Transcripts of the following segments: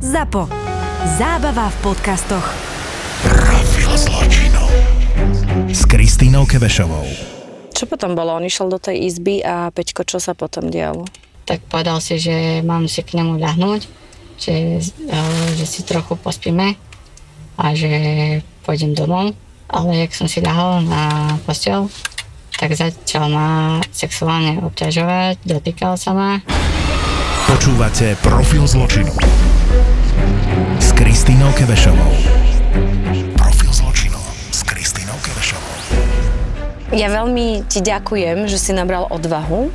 ZAPO. Zábava v podcastoch. Profil zločinu s Kristínou Kevešovou. Čo potom bolo? On išiel do tej izby a Peťko, čo sa potom dialo? tak povedal si, že mám si k nemu ľahnúť, že, eh, že si trochu pospíme a že pôjdem domov. Ale jak som si ľahol na postel, tak začal ma sexuálne obťažovať, dotýkal sa ma. Počúvate Profil zločinu s Kristínou Kevešovou. Profil zločinu s Kristínou Kevešovou. Ja veľmi ti ďakujem, že si nabral odvahu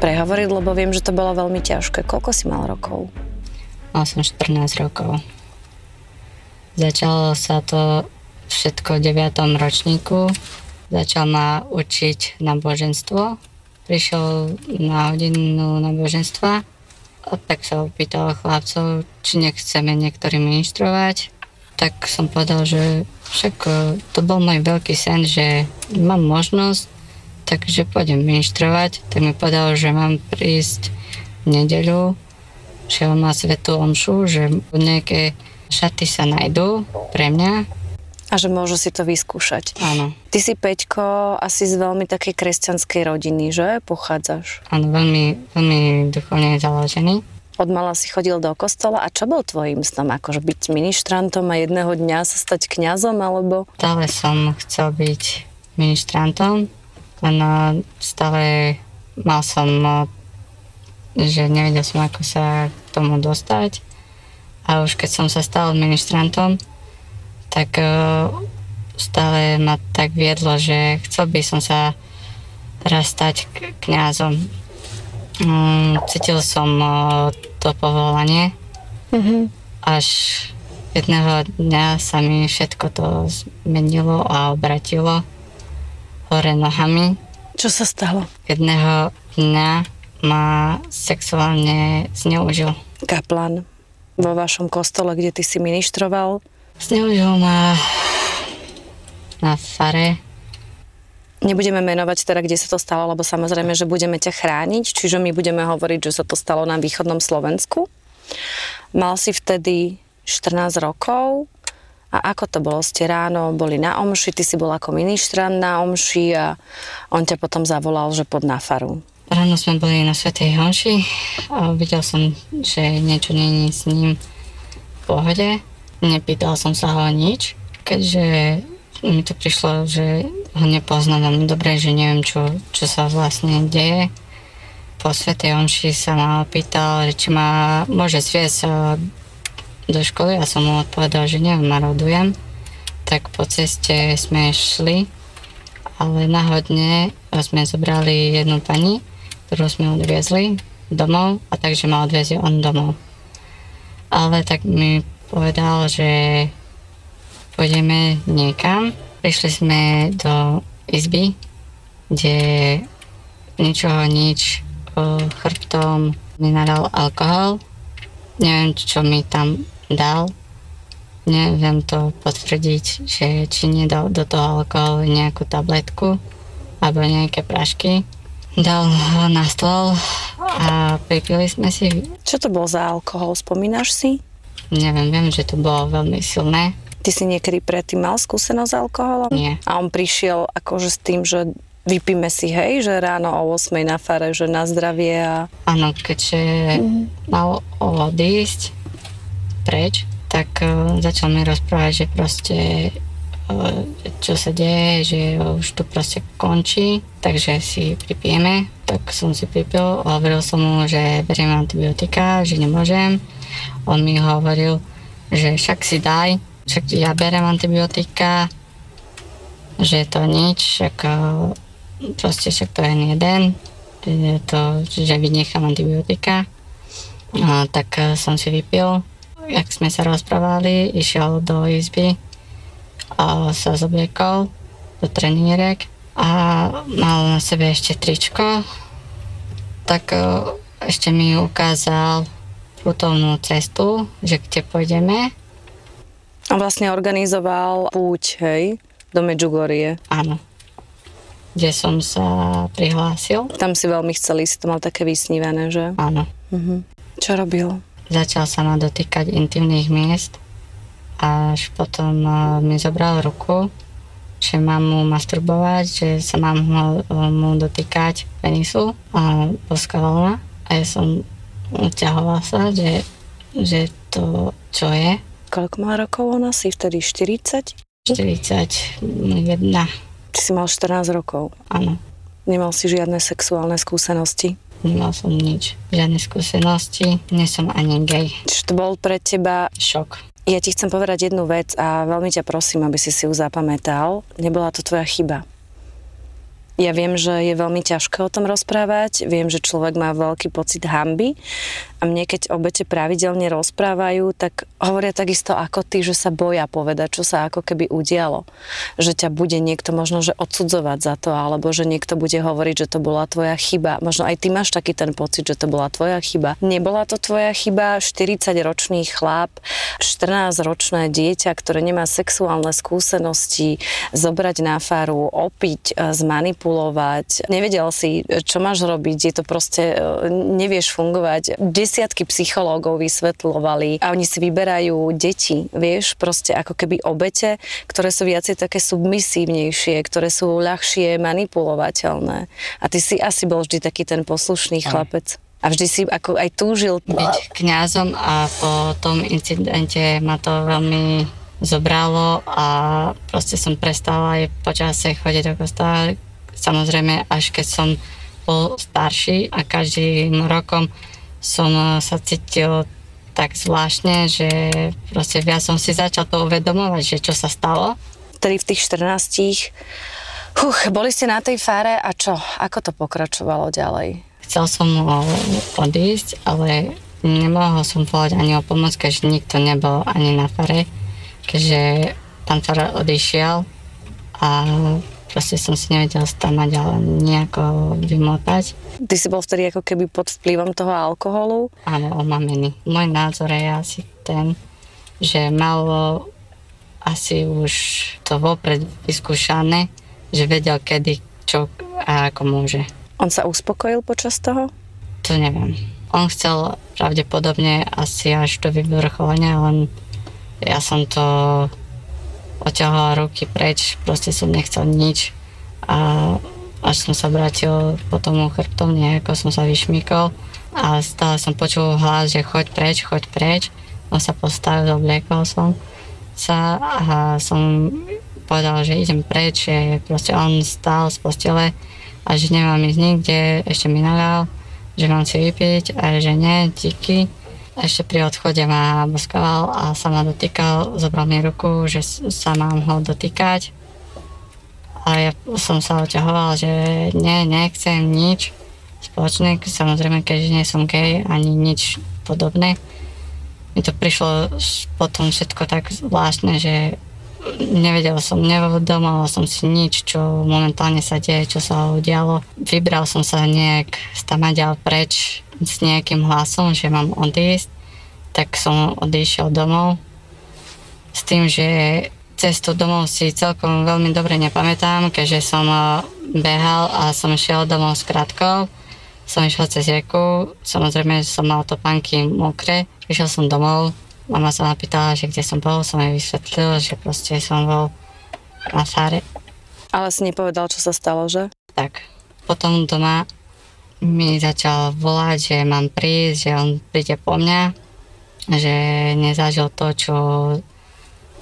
prehovoriť, lebo viem, že to bolo veľmi ťažké. Koľko si mal rokov? Mal som 14 rokov. Začalo sa to všetko v 9. ročníku. Začal ma učiť náboženstvo. Prišiel na hodinu náboženstva tak sa opýtal chlapcov, či nechceme niektorý ministrovať. Tak som povedal, že však e, to bol môj veľký sen, že mám možnosť takže pôjdem ministrovať, tak mi povedal, že mám prísť v nedeľu, on má svetú omšu, že nejaké šaty sa najdú pre mňa. A že môžu si to vyskúšať. Áno, Ty si, Peťko, asi z veľmi takej kresťanskej rodiny, že? Pochádzaš. áno, veľmi, veľmi duchovne založený. Od mala si chodil do kostola a čo bol tvojim snom? Akože byť ministrantom a jedného dňa sa stať kňazom, alebo... Stále som chcel byť ministrantom, len eh, stále mal som, eh, že nevedel som, ako sa k tomu dostať. A už keď som sa stal ministrantom, tak eh, stále ma tak viedlo, že chcel by som sa raz stať kňazom. Mm, Cítil som eh, to povolanie, až jedného dňa sa mi všetko to zmenilo a obratilo hore nohami. Čo sa stalo? Jedného dňa ma sexuálne zneužil. Kaplan vo vašom kostole, kde ty si ministroval. Zneužil ma na fare. Nebudeme menovať teda, kde sa to stalo, lebo samozrejme, že budeme ťa chrániť, čiže my budeme hovoriť, že sa to stalo na východnom Slovensku. Mal si vtedy 14 rokov a ako to bolo? Ste ráno boli na omši, ty si bol ako ministrant na omši a on ťa potom zavolal, že pod na faru. Ráno sme boli na Svetej Honši a videl som, že niečo není s ním v pohode. Nepýtal som sa ho nič, keďže mi to prišlo, že ho nepoznám veľmi dobre, že neviem, čo, čo sa vlastne deje. Po Svetej Honši sa ma opýtal, že či ma môže zviesť eh, do školy a som mu odpovedal, že neviem, a rodujem. Tak po ceste sme šli, ale náhodne sme zobrali jednu pani, ktorú sme odviezli domov a takže ma odvezie on domov. Ale tak mi povedal, že pôjdeme niekam. Prišli sme do izby, kde ničoho nič chrbtom mi nadal alkohol. Neviem, čo mi tam dal. Neviem to potvrdiť, že či nedal do toho alkoholu nejakú tabletku alebo nejaké prašky. Dal ho na stôl a pripili sme si. Čo to bol za alkohol, spomínaš si? Neviem, viem, že to bolo veľmi silné. Ty si niekedy predtým mal skúsenosť s alkoholom? Nie. A on prišiel akože s tým, že vypíme si, hej, že ráno o 8 na fare, že na zdravie a... Áno, keďže mal odísť preč, tak uh, začal mi rozprávať, že proste uh, čo sa deje, že už tu proste končí, takže si pripijeme. Tak som si pripil, hovoril som mu, že beriem antibiotika, že nemôžem. On mi hovoril, že však si daj, však ja berem antibiotika, že to nič, však uh, proste však to je jeden, že to, že vynechám antibiotika. A, tak eh, som si vypil. Jak sme sa rozprávali, išiel do izby a sa zobliekol do trenírek a mal na sebe ešte tričko. Tak eh, ešte mi ukázal putovnú cestu, že kde pôjdeme. On vlastne organizoval púť, hej, do Medjugorje. Áno. Kde som sa prihlásil. Tam si veľmi chceli, si to mal také vysnívané, že? Áno. Čo robil? začal sa ma dotýkať intimných miest. Až potom eh, mi zobral ruku, že mám mu masturbovať, že sa mám ho, mu dotýkať penisu a boskával ma. A ja som uťahovala sa, že, že to čo je. Koľko má rokov ona? Si vtedy 40? 41, Ty si mal 14 rokov. áno. Nemal si žiadne sexuálne skúsenosti. Nemal som nič, žiadne skúsenosti, nie som ani gay. Čiže to bol pre teba... Šok. Ja ti chcem povedať jednu vec a veľmi ťa prosím, aby si si ju zapamätal. Nebola to tvoja chyba. Ja viem, že je veľmi ťažké o tom rozprávať, viem, že človek má veľký pocit hamby a mne keď obete pravidelne rozprávajú, tak hovoria takisto ako ty, že sa boja povedať, čo sa ako keby udialo. Že ťa bude niekto možno že odsudzovať za to, alebo že niekto bude hovoriť, že to bola tvoja chyba. Možno aj ty máš taký ten pocit, že to bola tvoja chyba. Nebola to tvoja chyba, 40-ročný chlap, 14-ročné dieťa, ktoré nemá sexuálne skúsenosti, zobrať na faru, opiť, e, zmanipulovať. Nevedel si, čo máš robiť, je to proste, e, nevieš fungovať. Desiatky psychológov vysvetľovali a oni si vyberajú deti, vieš, proste ako keby obete, ktoré sú viacej také submisívnejšie, ktoré sú ľahšie manipulovateľné. A ty si asi bol vždy taký ten poslušný chlapec. A vždy si ako aj túžil byť kňazom a po tom incidente ma to veľmi zobralo a proste som prestala aj počase chodiť do kostola. Samozrejme, až keď som bol starší a každým rokom som sa cítil tak zvláštne, že proste viac som si začal to uvedomovať, že čo sa stalo. Vtedy v tých 14 Huch, boli ste na tej fáre a čo? Ako to pokračovalo ďalej? Chcel som ho odísť, ale nemohol som volať ani o pomoc, keďže nikto nebol ani na fare, keďže pán farár odišiel a proste som si nevedel stamať, ale nejako vymotať. Ty si bol vtedy ako keby pod vplyvom toho alkoholu? Áno, omamený. Môj názor je asi ten, že malo asi už to vopred vyskúšané, že vedel kedy, čo a ako môže. On sa uspokojil počas toho? To neviem. On chcel pravdepodobne asi až do vyvrcholenia, len ja som to oťahovala ruky preč, proste som nechcel nič a až som sa vrátil potom chrbtom, nejako som sa vyšmykol a stále som počul hlas, že choď preč, choď preč. On sa postavil, obliekol som sa a som povedal, že idem preč, že proste on stál z postele a že nemám ísť nikde, ešte mi nalal, že mám si vypiť a že nie, díky. Ešte pri odchode ma boskával a sa ma dotýkal, zobral mi ruku, že sa mám ho dotýkať. A ja som sa oťahoval, že nie, nechcem nič spoločné, samozrejme, keďže nie som gay, ani nič podobné. Mi to prišlo potom všetko tak zvláštne, že nevedel som, nevedomal som si nič, čo momentálne sa deje, čo sa udialo. Vybral som sa nejak stamaďal preč s nejakým hlasom, že mám odísť, tak som odišiel domov s tým, že cestu domov si celkom veľmi dobre nepamätám, keďže som behal a som šiel domov s krátkou. Som išiel cez rieku, samozrejme som mal topánky mokré, išiel som domov, mama sa ma pýtala, že kde som bol, som jej vysvetlil, že proste som bol na fáre. Ale si nepovedal, čo sa stalo, že? Tak, potom doma mi začal volať, že mám prísť, že on príde po mňa, že nezažil to, čo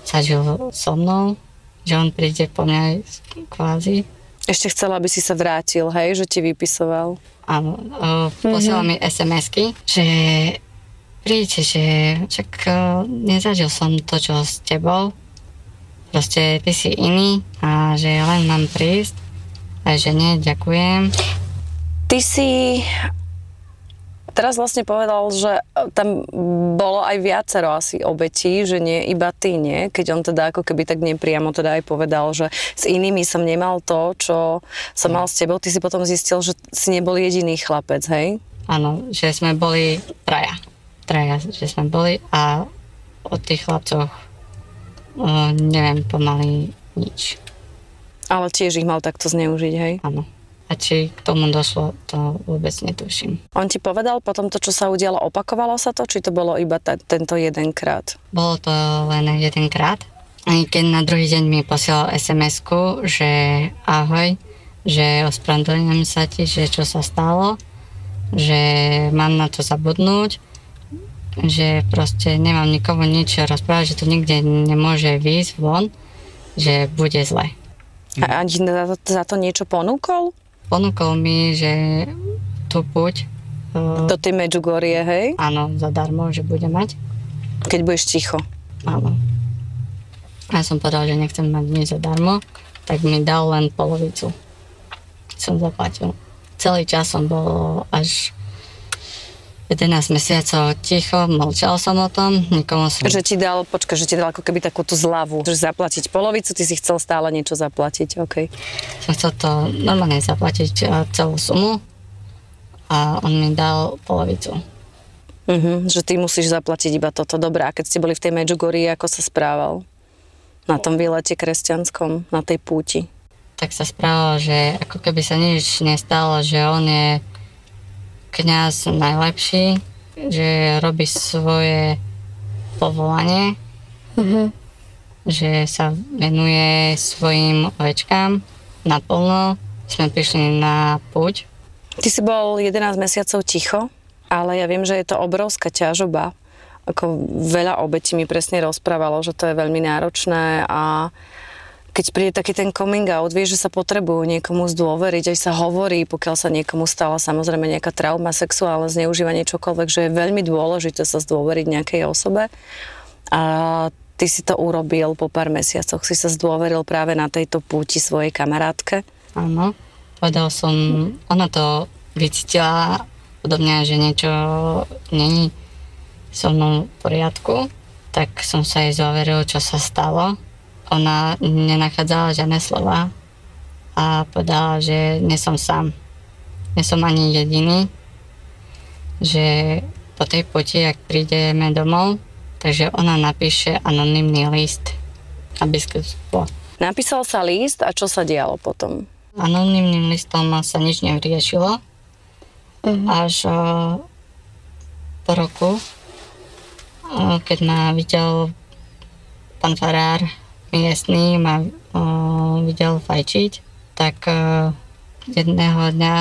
zažil so mnou, že on príde po mňa kvázi. Ešte chcela, aby si sa vrátil, hej, že ti vypisoval. Áno, posielal mi SMS-ky, že príďte, že čak nezažil som to, čo s tebou, proste ty si iný a že len mám prísť a že nie, ďakujem. Ty si teraz vlastne povedal, že tam bolo aj viacero asi obetí, že nie iba ty, nie? Keď on teda ako keby tak nepriamo teda aj povedal, že s inými som nemal to, čo som mal s tebou. Ty si potom zistil, že si nebol jediný chlapec, hej? Áno, že sme boli traja. Traja, že sme boli a o tých chlapcoch uh, neviem pomaly nič. Ale tiež ich mal takto zneužiť, hej? Áno. A či k tomu došlo, to vôbec netuším. On ti povedal potom to, čo sa udialo, opakovalo sa to, či to bolo iba ta, tento jedenkrát? Bolo to len jedenkrát. Aj keď na druhý deň mi posielal sms že ahoj, že ospravedlňujem sa ti, že čo sa stalo, že mám na to zabudnúť, že proste nemám nikomu nič rozprávať, že to nikde nemôže výjsť von, že bude zle. A ani za to, niečo ponúkol? Ponúkol mi, že tu buď, uh, Do tej Medjugorje, hej? áno, zadarmo, že bude mať. Keď budeš ticho. Áno. A ja som povedal, že nechcem mať nič zadarmo, tak mi dal len polovicu. Som zaplatil. Celý čas som bol až 11 mesiacov ticho, mlčal som o tom, nikomu som... Že ti dal, počkaj, že ti dal ako keby takú tú zľavu, že zaplatiť polovicu, ty si chcel stále niečo zaplatiť, OK. Som chcel to normálne zaplatiť eh, celú sumu a on mi dal polovicu. Mhm, že ty musíš zaplatiť iba toto. Dobre, a keď ste boli v tej Medjugorji, ako sa správal? Na tom výlete kresťanskom, na tej púti. Tak sa správal, že ako keby sa nič nestalo, že on je kňaz najlepší, že robí svoje povolanie, že sa venuje svojim ovečkám naplno. Sme prišli na púť. Ty si bol 11 mesiacov ticho, ale ja viem, že je to obrovská ťažoba. Ako veľa obetí mi presne rozprávalo, že to je veľmi náročné a keď príde taký ten coming out, vieš, že sa potrebujú niekomu zdôveriť, aj sa hovorí, pokiaľ sa niekomu stala samozrejme nejaká trauma, sexuálne zneužívanie, čokoľvek, že je veľmi dôležité sa zdôveriť nejakej osobe. A ty si to urobil po pár mesiacoch, si sa zdôveril práve na tejto púti svojej kamarátke. Áno. Povedal som, ona to vycítila odo mňa, že niečo není so mnou v poriadku, tak som sa jej zoveril, čo sa stalo. Ona nenachádzala žiadne slova a povedala, že nie som sám. Nie som ani jediný, že po tej poti, ak prídeme domov, takže ona napíše anonymný list na biskupstvo. Napísal sa list a čo sa dialo potom? Anonymným listom sa nič nevyriešilo. Až uh, po roku, uh, keď ma videl pán Farár miestný, ma uh, videl fajčiť, tak uh, jedného dňa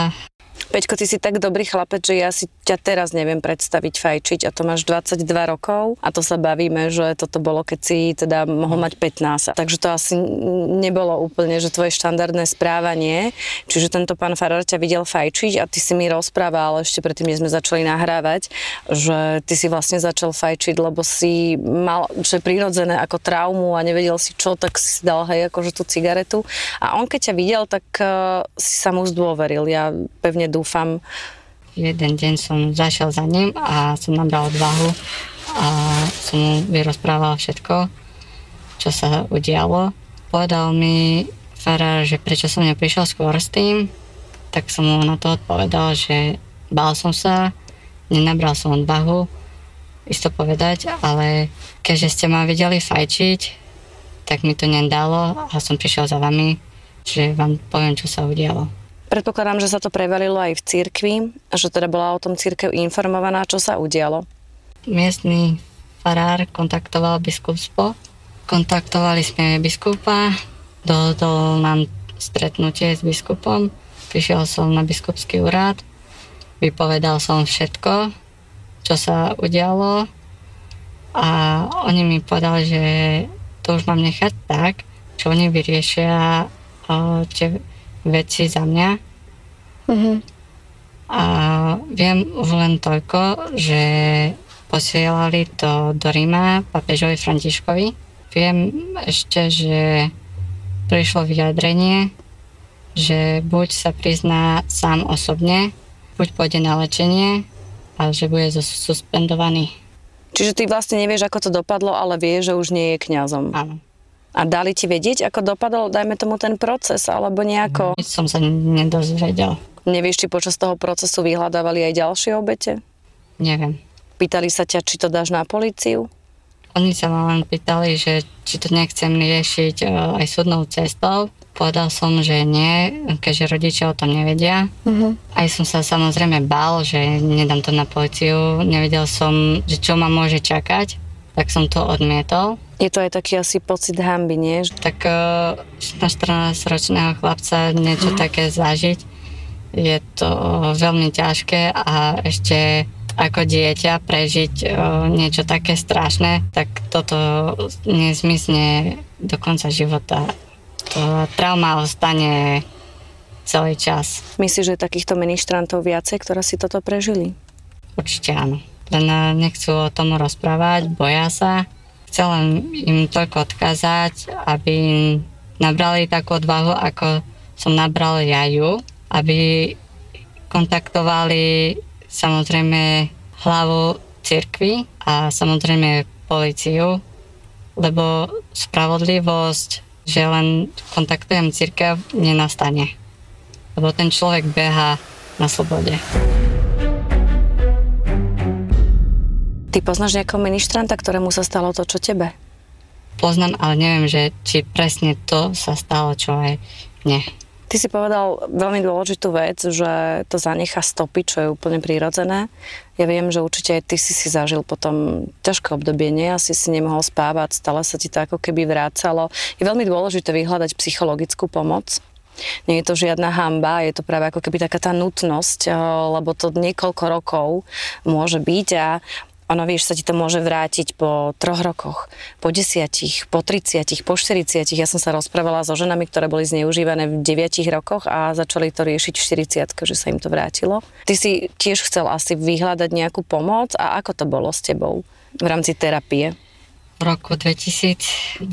Peťko, ty si tak dobrý chlapec, že ja si ťa teraz neviem predstaviť fajčiť a to máš 22 rokov a to sa bavíme, že toto bolo, keď si teda mohol mať 15. Takže to asi nebolo úplne, že tvoje štandardné správanie. Čiže tento pán Farár ťa videl fajčiť a ty si mi rozprával ešte predtým, než sme začali nahrávať, že ty si vlastne začal fajčiť, lebo si mal, že prirodzené ako traumu a nevedel si čo, tak si dal hej, akože tú cigaretu. A on keď ťa videl, tak uh, si sa mu zdôveril. Ja pevne dúfam, jeden deň som zašiel za ním a som nabral odvahu a som mu vyrozprával všetko, čo sa udialo. Povedal mi Farár, že prečo som neprišiel skôr s tým, tak som mu na to odpovedal, že bál som sa, nenabral som odvahu isto povedať, ale keďže ste ma videli fajčiť, tak mi to nedalo a som prišiel za vami, že vám poviem, čo sa udialo. Predpokladám, že sa to prevalilo aj v cirkvi že teda bola o tom cirkev informovaná, čo sa udialo. Miestný farár kontaktoval biskupstvo. Kontaktovali sme biskupa, dohodol nám stretnutie s biskupom. Prišiel som na biskupský úrad, vypovedal som všetko, čo sa udialo a oni mi povedali, že to už mám nechať tak, že oni vyriešia tie veci za mňa. A viem už len toľko, že posielali to do Ríma papežovi Františkovi. Viem ešte, že prišlo vyjadrenie, že buď sa prizná sám osobne, buď pôjde na lečenie a že bude suspendovaný. Čiže ty vlastne nevieš, ako to dopadlo, ale vieš, že už nie je kňazom. Áno. A dali ti vedieť, ako dopadol, dajme tomu ten proces, alebo nejako... Nič som sa nedozvedel. Nevieš, či počas toho procesu vyhľadávali aj ďalšie obete? Neviem. Pýtali sa ťa, či to dáš na políciu? Oni sa ma len pýtali, že či to nechcem riešiť e, aj súdnou cestou, povedal som, že nie, keďže rodičia o tom nevedia. Uh-huh. Aj som sa samozrejme bál, že nedám to na policiu, nevedel som, že čo ma môže čakať, tak som to odmietol. Je to aj taký asi pocit hamby, nie? Tak eh, na 14-ročného chlapca niečo také zažiť, je to veľmi ťažké a ešte ako dieťa prežiť eh, niečo také strašné, tak toto nezmysne do konca života. To trauma ostane celý čas. Myslíš, že takýchto ministrantov viacej, ktoré si toto prežili? Určite áno. Len eh, nechcú o tom rozprávať, boja sa. Chcem im toľko odkázať, aby nabrali takú odvahu, ako som nabral ja ju, aby kontaktovali samozrejme hlavu cirkvi a samozrejme policiu, lebo spravodlivosť, že len kontaktujem cirkev, nenastane. Lebo ten človek beha na slobode. Ty poznáš nejakého ministranta, ktorému sa stalo to, čo tebe? Poznám, ale neviem, že či presne to sa stalo, čo aj mne. Ty si povedal veľmi dôležitú vec, že to zanechá stopy, čo je úplne prirodzené. Ja viem, že určite aj ty si si zažil potom ťažké obdobie, nie? Asi si nemohol spávať, stále sa ti to ako keby vrácalo. Je veľmi dôležité vyhľadať psychologickú pomoc. Nie je to žiadna hamba, je to práve ako keby taká tá nutnosť, eh, lebo to niekoľko rokov môže byť a ono, vieš, sa ti to môže vrátiť po troch rokoch, po desiatich, po 30, po 40. Ja som sa rozprávala so ženami, ktoré boli zneužívané v 9 rokoch a začali to riešiť v 40, že sa im to vrátilo. Ty si tiež chcel asi vyhľadať nejakú pomoc a ako to bolo s tebou v rámci terapie? V roku 2019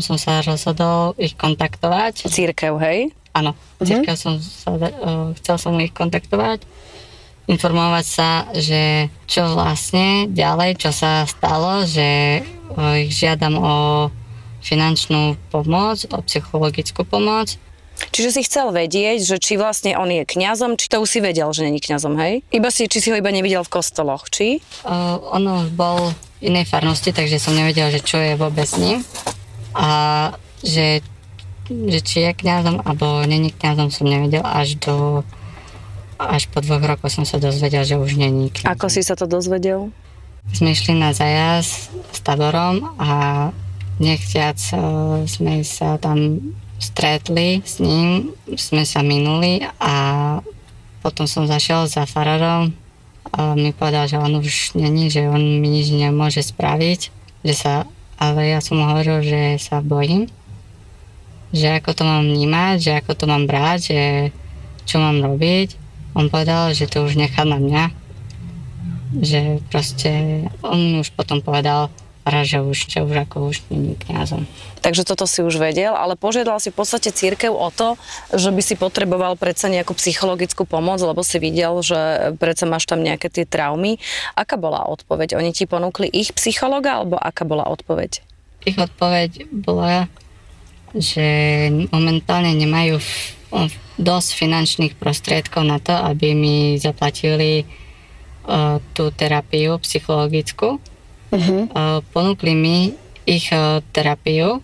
som sa rozhodol ich kontaktovať. Církev, hej? Áno, mm som sa, uh, chcel som ich kontaktovať, informovať sa, že čo vlastne ďalej, čo sa stalo, že uh, ich žiadam o finančnú pomoc, o psychologickú pomoc. Čiže si chcel vedieť, že či vlastne on je kňazom, či to už si vedel, že není kňazom, hej? Iba si, či si ho iba nevidel v kostoloch, či? Uh, on už bol v inej farnosti, takže som nevedel, že čo je vôbec s ním. A že, že či je kňazom, alebo není kňazom, som nevedel až do až po dvoch rokoch som sa dozvedel, že už není kňazom. Ako si sa to dozvedel? Sme išli na zajazd s taborom a nechciac uh, sme sa tam stretli s ním, sme sa minuli a potom som zašiel za farárom a mi povedal, že on už není, že on mi nič nemôže spraviť, že sa, ale ja som mu hovoril, že sa bojím, že ako to mám vnímať, že ako to mám brať, že čo mám robiť. On povedal, že to už nechá na mňa, že proste, on už potom povedal, že už, že už ako už není kňazom. Takže toto si už vedel, ale požiadal si v podstate církev o to, že by si potreboval predsa nejakú psychologickú pomoc, lebo si videl, že predsa máš tam nejaké tie traumy. Aká bola odpoveď? Oni ti ponúkli ich psychologa, alebo aká bola odpoveď? Ich odpoveď bola, že momentálne nemajú dosť finančných prostriedkov na to, aby mi zaplatili uh, tú terapiu psychologickú. Uh-huh. Uh, ponúkli mi ich uh, terapiu,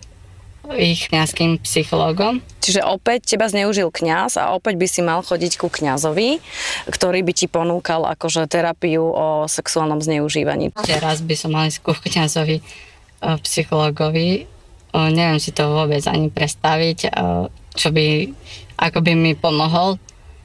ich kňazským psychológom. Čiže opäť teba zneužil kňaz a opäť by si mal chodiť ku kňazovi, ktorý by ti ponúkal akože terapiu o sexuálnom zneužívaní. Teraz by som mal ísť ku kňazovi, psychológovi. Uh, neviem si to vôbec ani predstaviť, čo by, ako by mi pomohol.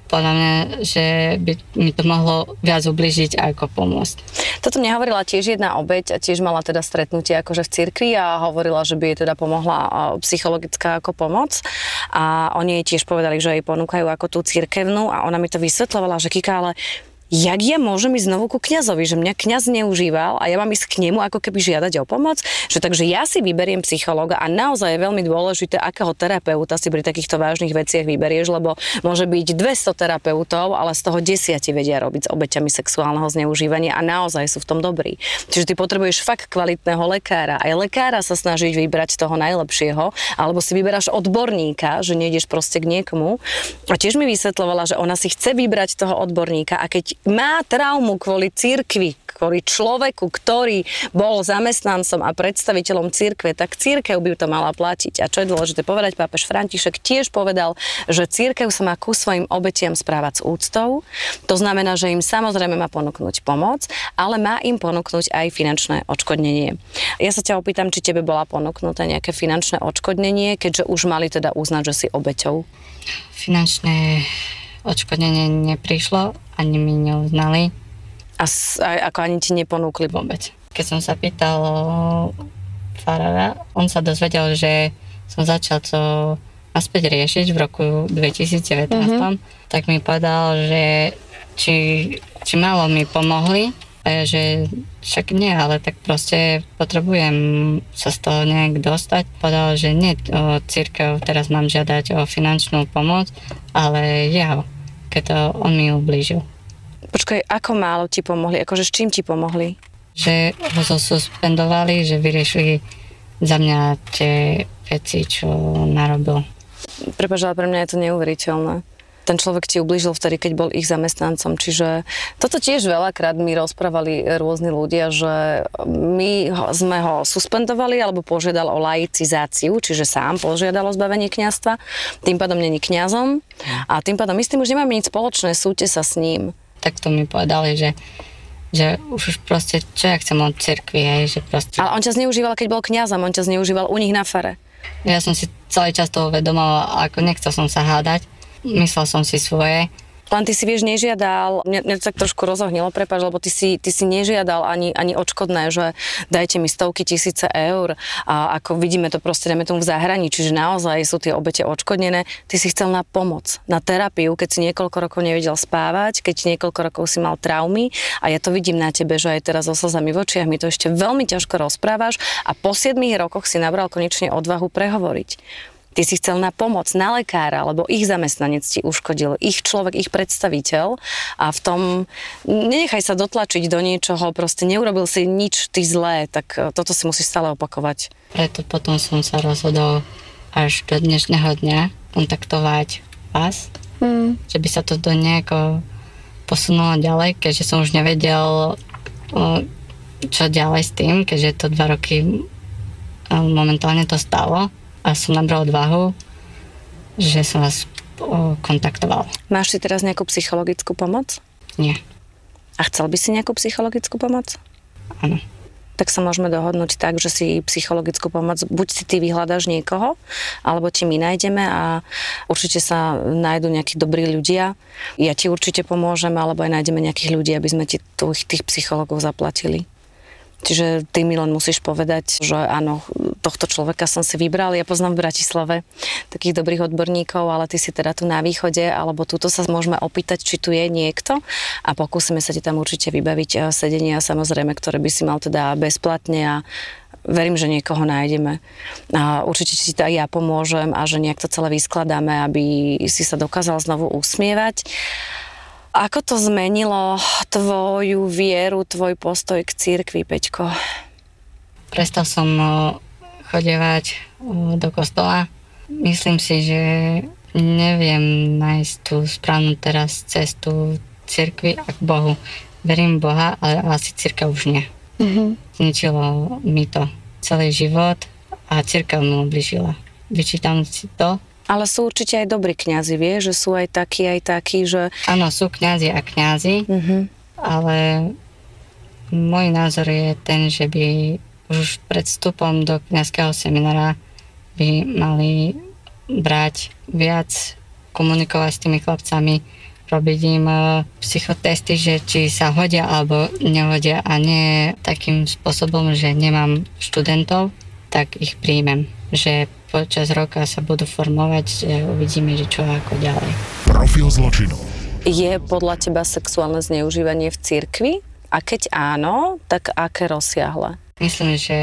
Podľa mňa, že by mi to mohlo viac ubližiť ako pomôcť. Toto mne hovorila tiež jedna obeď a tiež mala teda stretnutie akože v cirkvi a hovorila, že by jej teda pomohla psychologická ako pomoc a oni jej tiež povedali, že jej ponúkajú ako tú cirkevnú a ona mi to vysvetľovala, že Kika, ale jak ja môžem ísť znovu ku kňazovi, že mňa kňaz neužíval a ja mám ísť k nemu ako keby žiadať o pomoc, že takže ja si vyberiem psychologa a naozaj je veľmi dôležité, akého terapeuta si pri takýchto vážnych veciach vyberieš, lebo môže byť 200 terapeutov, ale z toho desiati vedia robiť s obeťami sexuálneho zneužívania a naozaj sú v tom dobrí. Čiže ty potrebuješ fakt kvalitného lekára. Aj lekára sa snažiť vybrať toho najlepšieho, alebo si vyberáš odborníka, že nejdeš proste k niekomu. A tiež mi vysvetlovala, že ona si chce vybrať toho odborníka a keď má traumu kvôli cirkvi, kvôli človeku, ktorý bol zamestnancom a predstaviteľom cirkve, tak církev by to mala platiť. A čo je dôležité povedať, pápež František tiež povedal, že církev sa má ku svojim obetiam správať s úctou. To znamená, že im samozrejme má ponúknuť pomoc, ale má im ponúknuť aj finančné odškodnenie. Ja sa ťa opýtam, či tebe bola ponúknuté nejaké finančné odškodnenie, keďže už mali teda uznať, že si obeťou. Finančné odškodnenie neprišlo, ani mi neuznali A s, aj, ako ani ti neponúkli. vôbec. Keď som sa pýtal farára, on sa dozvedel, že som začal to naspäť riešiť v roku 2019, tak mi povedal, že či, či málo mi pomohli, a ja, že však nie, ale tak proste potrebujem sa z toho nejak dostať. Povedal, že nie, o církev teraz mám žiadať o finančnú pomoc, ale jeho, keď to on mi ublížil. Počkaj, ako málo ti pomohli? Akože s čím ti pomohli? Že ho suspendovali, že vyriešili za mňa tie veci, čo narobil. Prepač, ale pre mňa je to neuveriteľné. Ten človek ti ublížil vtedy, keď bol ich zamestnancom. Čiže toto tiež veľakrát mi rozprávali rôzni ľudia, že my ho, sme ho suspendovali alebo požiadal o laicizáciu, čiže sám požiadal o zbavenie kňazstva. Tým pádom není kňazom a tým pádom my s tým už nemáme nič spoločné, súďte sa s ním. Tak to mi povedali, že že už proste, čo ja chcem od cirkvi, hej, že proste... Ale on ťa zneužíval, keď bol kňazom, on ťa zneužíval u nich na fare. Ja som si celý čas toho vedomala, ako nechcel som sa hádať. Myslel som si svoje. Len ty si vieš, nežiadal, mňa, mňa to tak trošku rozohnilo, prepáč, lebo ty si, ty si nežiadal ani, ani odškodné, že dajte mi stovky tisíce eur a ako vidíme to proste, dajme tomu v zahraničí, že naozaj sú tie obete odškodnené, ty si chcel na pomoc, na terapiu, keď si niekoľko rokov nevedel spávať, keď niekoľko rokov si mal traumy a ja to vidím na tebe, že aj teraz so slzami v očiach mi to ešte veľmi ťažko rozprávaš a po 7 rokoch si nabral konečne odvahu prehovoriť. Ty si chcel na pomoc, na lekára, lebo ich zamestnanec ti uškodil, ich človek, ich predstaviteľ a v tom nenechaj sa dotlačiť do niečoho, proste neurobil si nič ty zlé, tak e, toto si musíš stále opakovať. Preto potom som sa rozhodol až do dnešného dňa kontaktovať vás, Hmm. že by sa to do nejako posunulo ďalej, keďže som už nevedel, o, čo ďalej s tým, keďže to dva roky o, momentálne to stalo a som nabral odvahu, že som vás kontaktoval. Máš si teraz nejakú psychologickú pomoc? Nie, A chcel by si nejakú psychologickú pomoc? áno. tak sa môžeme dohodnúť tak, že si psychologickú pomoc, buď si ty vyhľadaš niekoho, alebo ti my nájdeme a určite sa nájdú nejakí dobrí ľudia. Ja ti určite pomôžem, alebo aj nájdeme nejakých ľudí, aby sme ti tých, tých psychologov zaplatili. Čiže ty mi len musíš povedať, že áno, tohto človeka som si vybral. Ja poznám v Bratislave takých dobrých odborníkov, ale ty si teda tu na východe, alebo túto sa môžeme opýtať, či tu je niekto a pokúsime sa ti tam určite vybaviť eh, sedenia, samozrejme, ktoré by si mal teda bezplatne a verím, že niekoho nájdeme. A určite ti to aj ja pomôžem a že nejak to celé vyskladáme, aby si sa dokázal znovu usmievať. Ako to zmenilo tvoju vieru, tvoj postoj k církvi, Peťko? Prestal som chodevať do kostola. Myslím si, že neviem nájsť tú správnu teraz cestu cirkvi a k Bohu. Verím v Boha, ale asi církev už nie. Zničilo mi to celý život a církev mi ubližila. Vyčítam si to. Ale sú určite aj dobrí kňazi, vie, že sú aj takí, aj takí, že... Áno, sú kňazi a kňazi, Mhm. ale môj názor je ten, že by už pred vstupom do kňazského seminára by mali brať viac, komunikovať s tými chlapcami, robiť im e, psychotesty, že či sa hodia alebo nehodia a nie takým spôsobom, že nemám študentov, tak ich príjmem. Že počas roka sa budú formovať, uvidíme, že čo ako ďalej. Profil zločinu. Je podľa teba sexuálne zneužívanie v cirkvi? A keď áno, tak aké rozsiahle? Myslím, že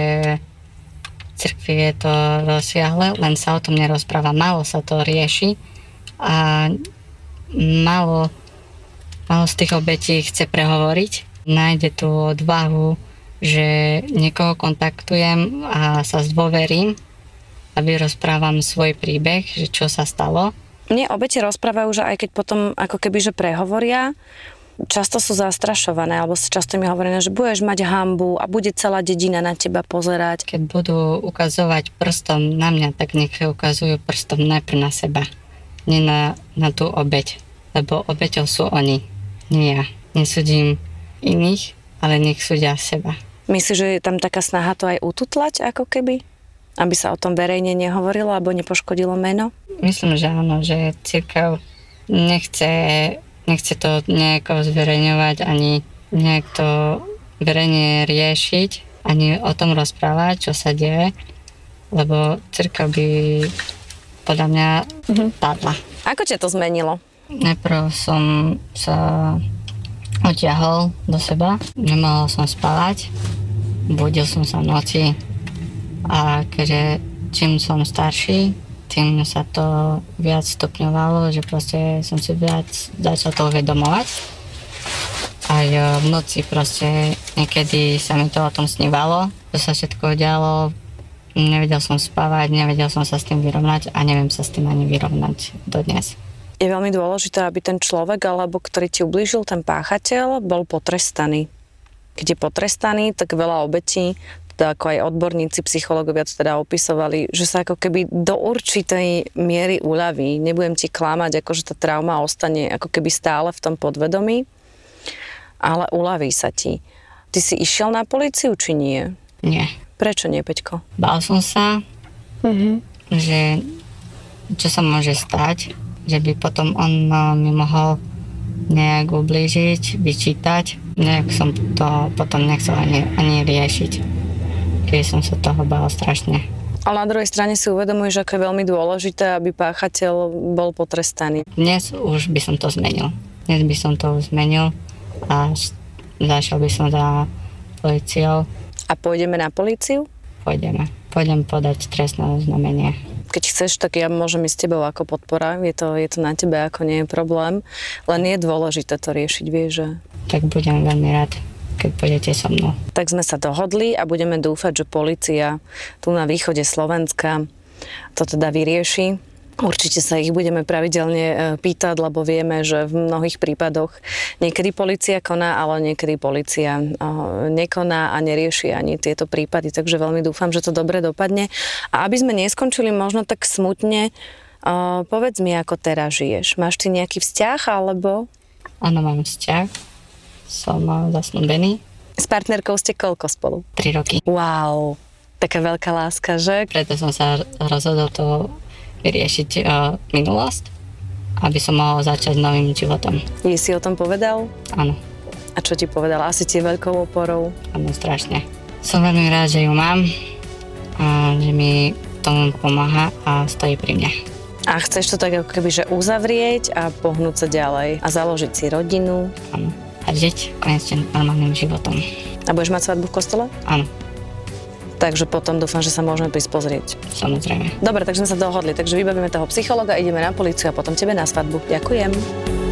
v cirkvi je to rozsiahle, len sa o tom nerozpráva. Málo sa to rieši a málo, málo z tých obetí chce prehovoriť. Nájde tú odvahu, že niekoho kontaktujem a sa zdôverím a vyrozprávam svoj príbeh, že čo sa stalo. Mne obete rozprávajú, že aj keď potom ako keby, že prehovoria, často sú zastrašované, alebo sa často mi hovorené, že budeš mať hambu a bude celá dedina na teba pozerať. Keď budú ukazovať prstom na mňa, tak nech ukazujú prstom najprv na seba. Nie na, na tú obeď. Lebo obeťou sú oni, nie ja. Nesúdim iných, ale nech súdia seba. Myslíš, že je tam taká snaha to aj ututlať, ako keby? Aby sa o tom verejne nehovorilo, alebo nepoškodilo meno? Myslím, že áno, že církev nechce, nechce to nejako zverejňovať, ani nejak to verejne riešiť, ani o tom rozprávať, čo sa deje, lebo církev by podľa mňa padla. Ako ťa to zmenilo? Najprv som sa odtiahol do seba, nemohol som spávať, budil som sa v noci a keďže čím som starší, tým sa to viac stupňovalo, že proste som si viac začal to uvedomovať. Aj e, v noci proste niekedy sa mi to o tom snívalo, čo sa všetko udialo, nevedel som spávať, nevedel som sa s tým vyrovnať a neviem sa s tým ani vyrovnať dodnes. Je veľmi dôležité, aby ten človek, alebo ktorý ti ublížil, ten páchateľ, bol potrestaný. Keď je potrestaný, tak veľa obetí, ako aj odborníci, psychológovia to teda opisovali, že sa ako keby do určitej miery uľaví. Nebudem ti klamať, ako že tá trauma ostane ako keby stále v tom podvedomí, ale uľaví sa ti. Ty si išiel na policiu, či nie? Nie. Prečo nie, Peťko? Bál som sa, že čo sa môže stať, že by potom on mi mohol nejak ublížiť, vyčítať. Nejak som to potom nechcel ani, ani riešiť. Keď som sa toho bál strašne. Ale na druhej strane si uvedomuješ, ako je veľmi dôležité, aby páchateľ bol potrestaný. Dnes už by som to zmenil. Dnes by som to zmenil a zašiel by som za policiou. A pôjdeme na políciu? Pôjdeme. Pôjdem podať trestné oznámenie. Keď chceš, tak ja môžem ísť s tebou ako podpora. Je to, je to na tebe, ako nie je problém. Len je dôležité to riešiť, vieš, že... Tak budem veľmi rád, keď pôjdete so mnou. Tak sme sa dohodli a budeme dúfať, že policia tu na východe Slovenska to teda vyrieši. Určite sa ich budeme pravidelne e, pýtať, lebo vieme, že v mnohých prípadoch niekedy policia koná, ale niekedy policia e, nekoná a nerieši ani tieto prípady. Takže veľmi dúfam, že to dobre dopadne. A aby sme neskončili možno tak smutne, e, povedz mi, ako teraz žiješ. Máš ty nejaký vzťah, alebo Áno, mám vzťah. Som eh, zasnúbený. s partnerkou ste koľko spolu? 3 roky. Wow, taká veľká láska, že? Preto som sa rozhodol to vyriešiť uh, minulosť, aby som mohol začať novým životom. Je si o tom povedal? Áno, A čo ti povedal? Asi ti je veľkou oporou. áno, strašne. Som veľmi rád, že ju mám a že mi tomu pomáha a stojí pri mne. A chceš to tak ako keby, že uzavrieť a pohnúť sa ďalej a založiť si rodinu. Áno. A žiť konečne normálnym životom. A budeš mať svadbu v kostole? Áno, Takže potom dúfam, že sa môžeme prísť pozrieť. samozrejme. Dobre, takže sme sa dohodli. Takže vybavíme toho psychologa, ideme na policiu a potom tebe na svadbu. Ďakujem.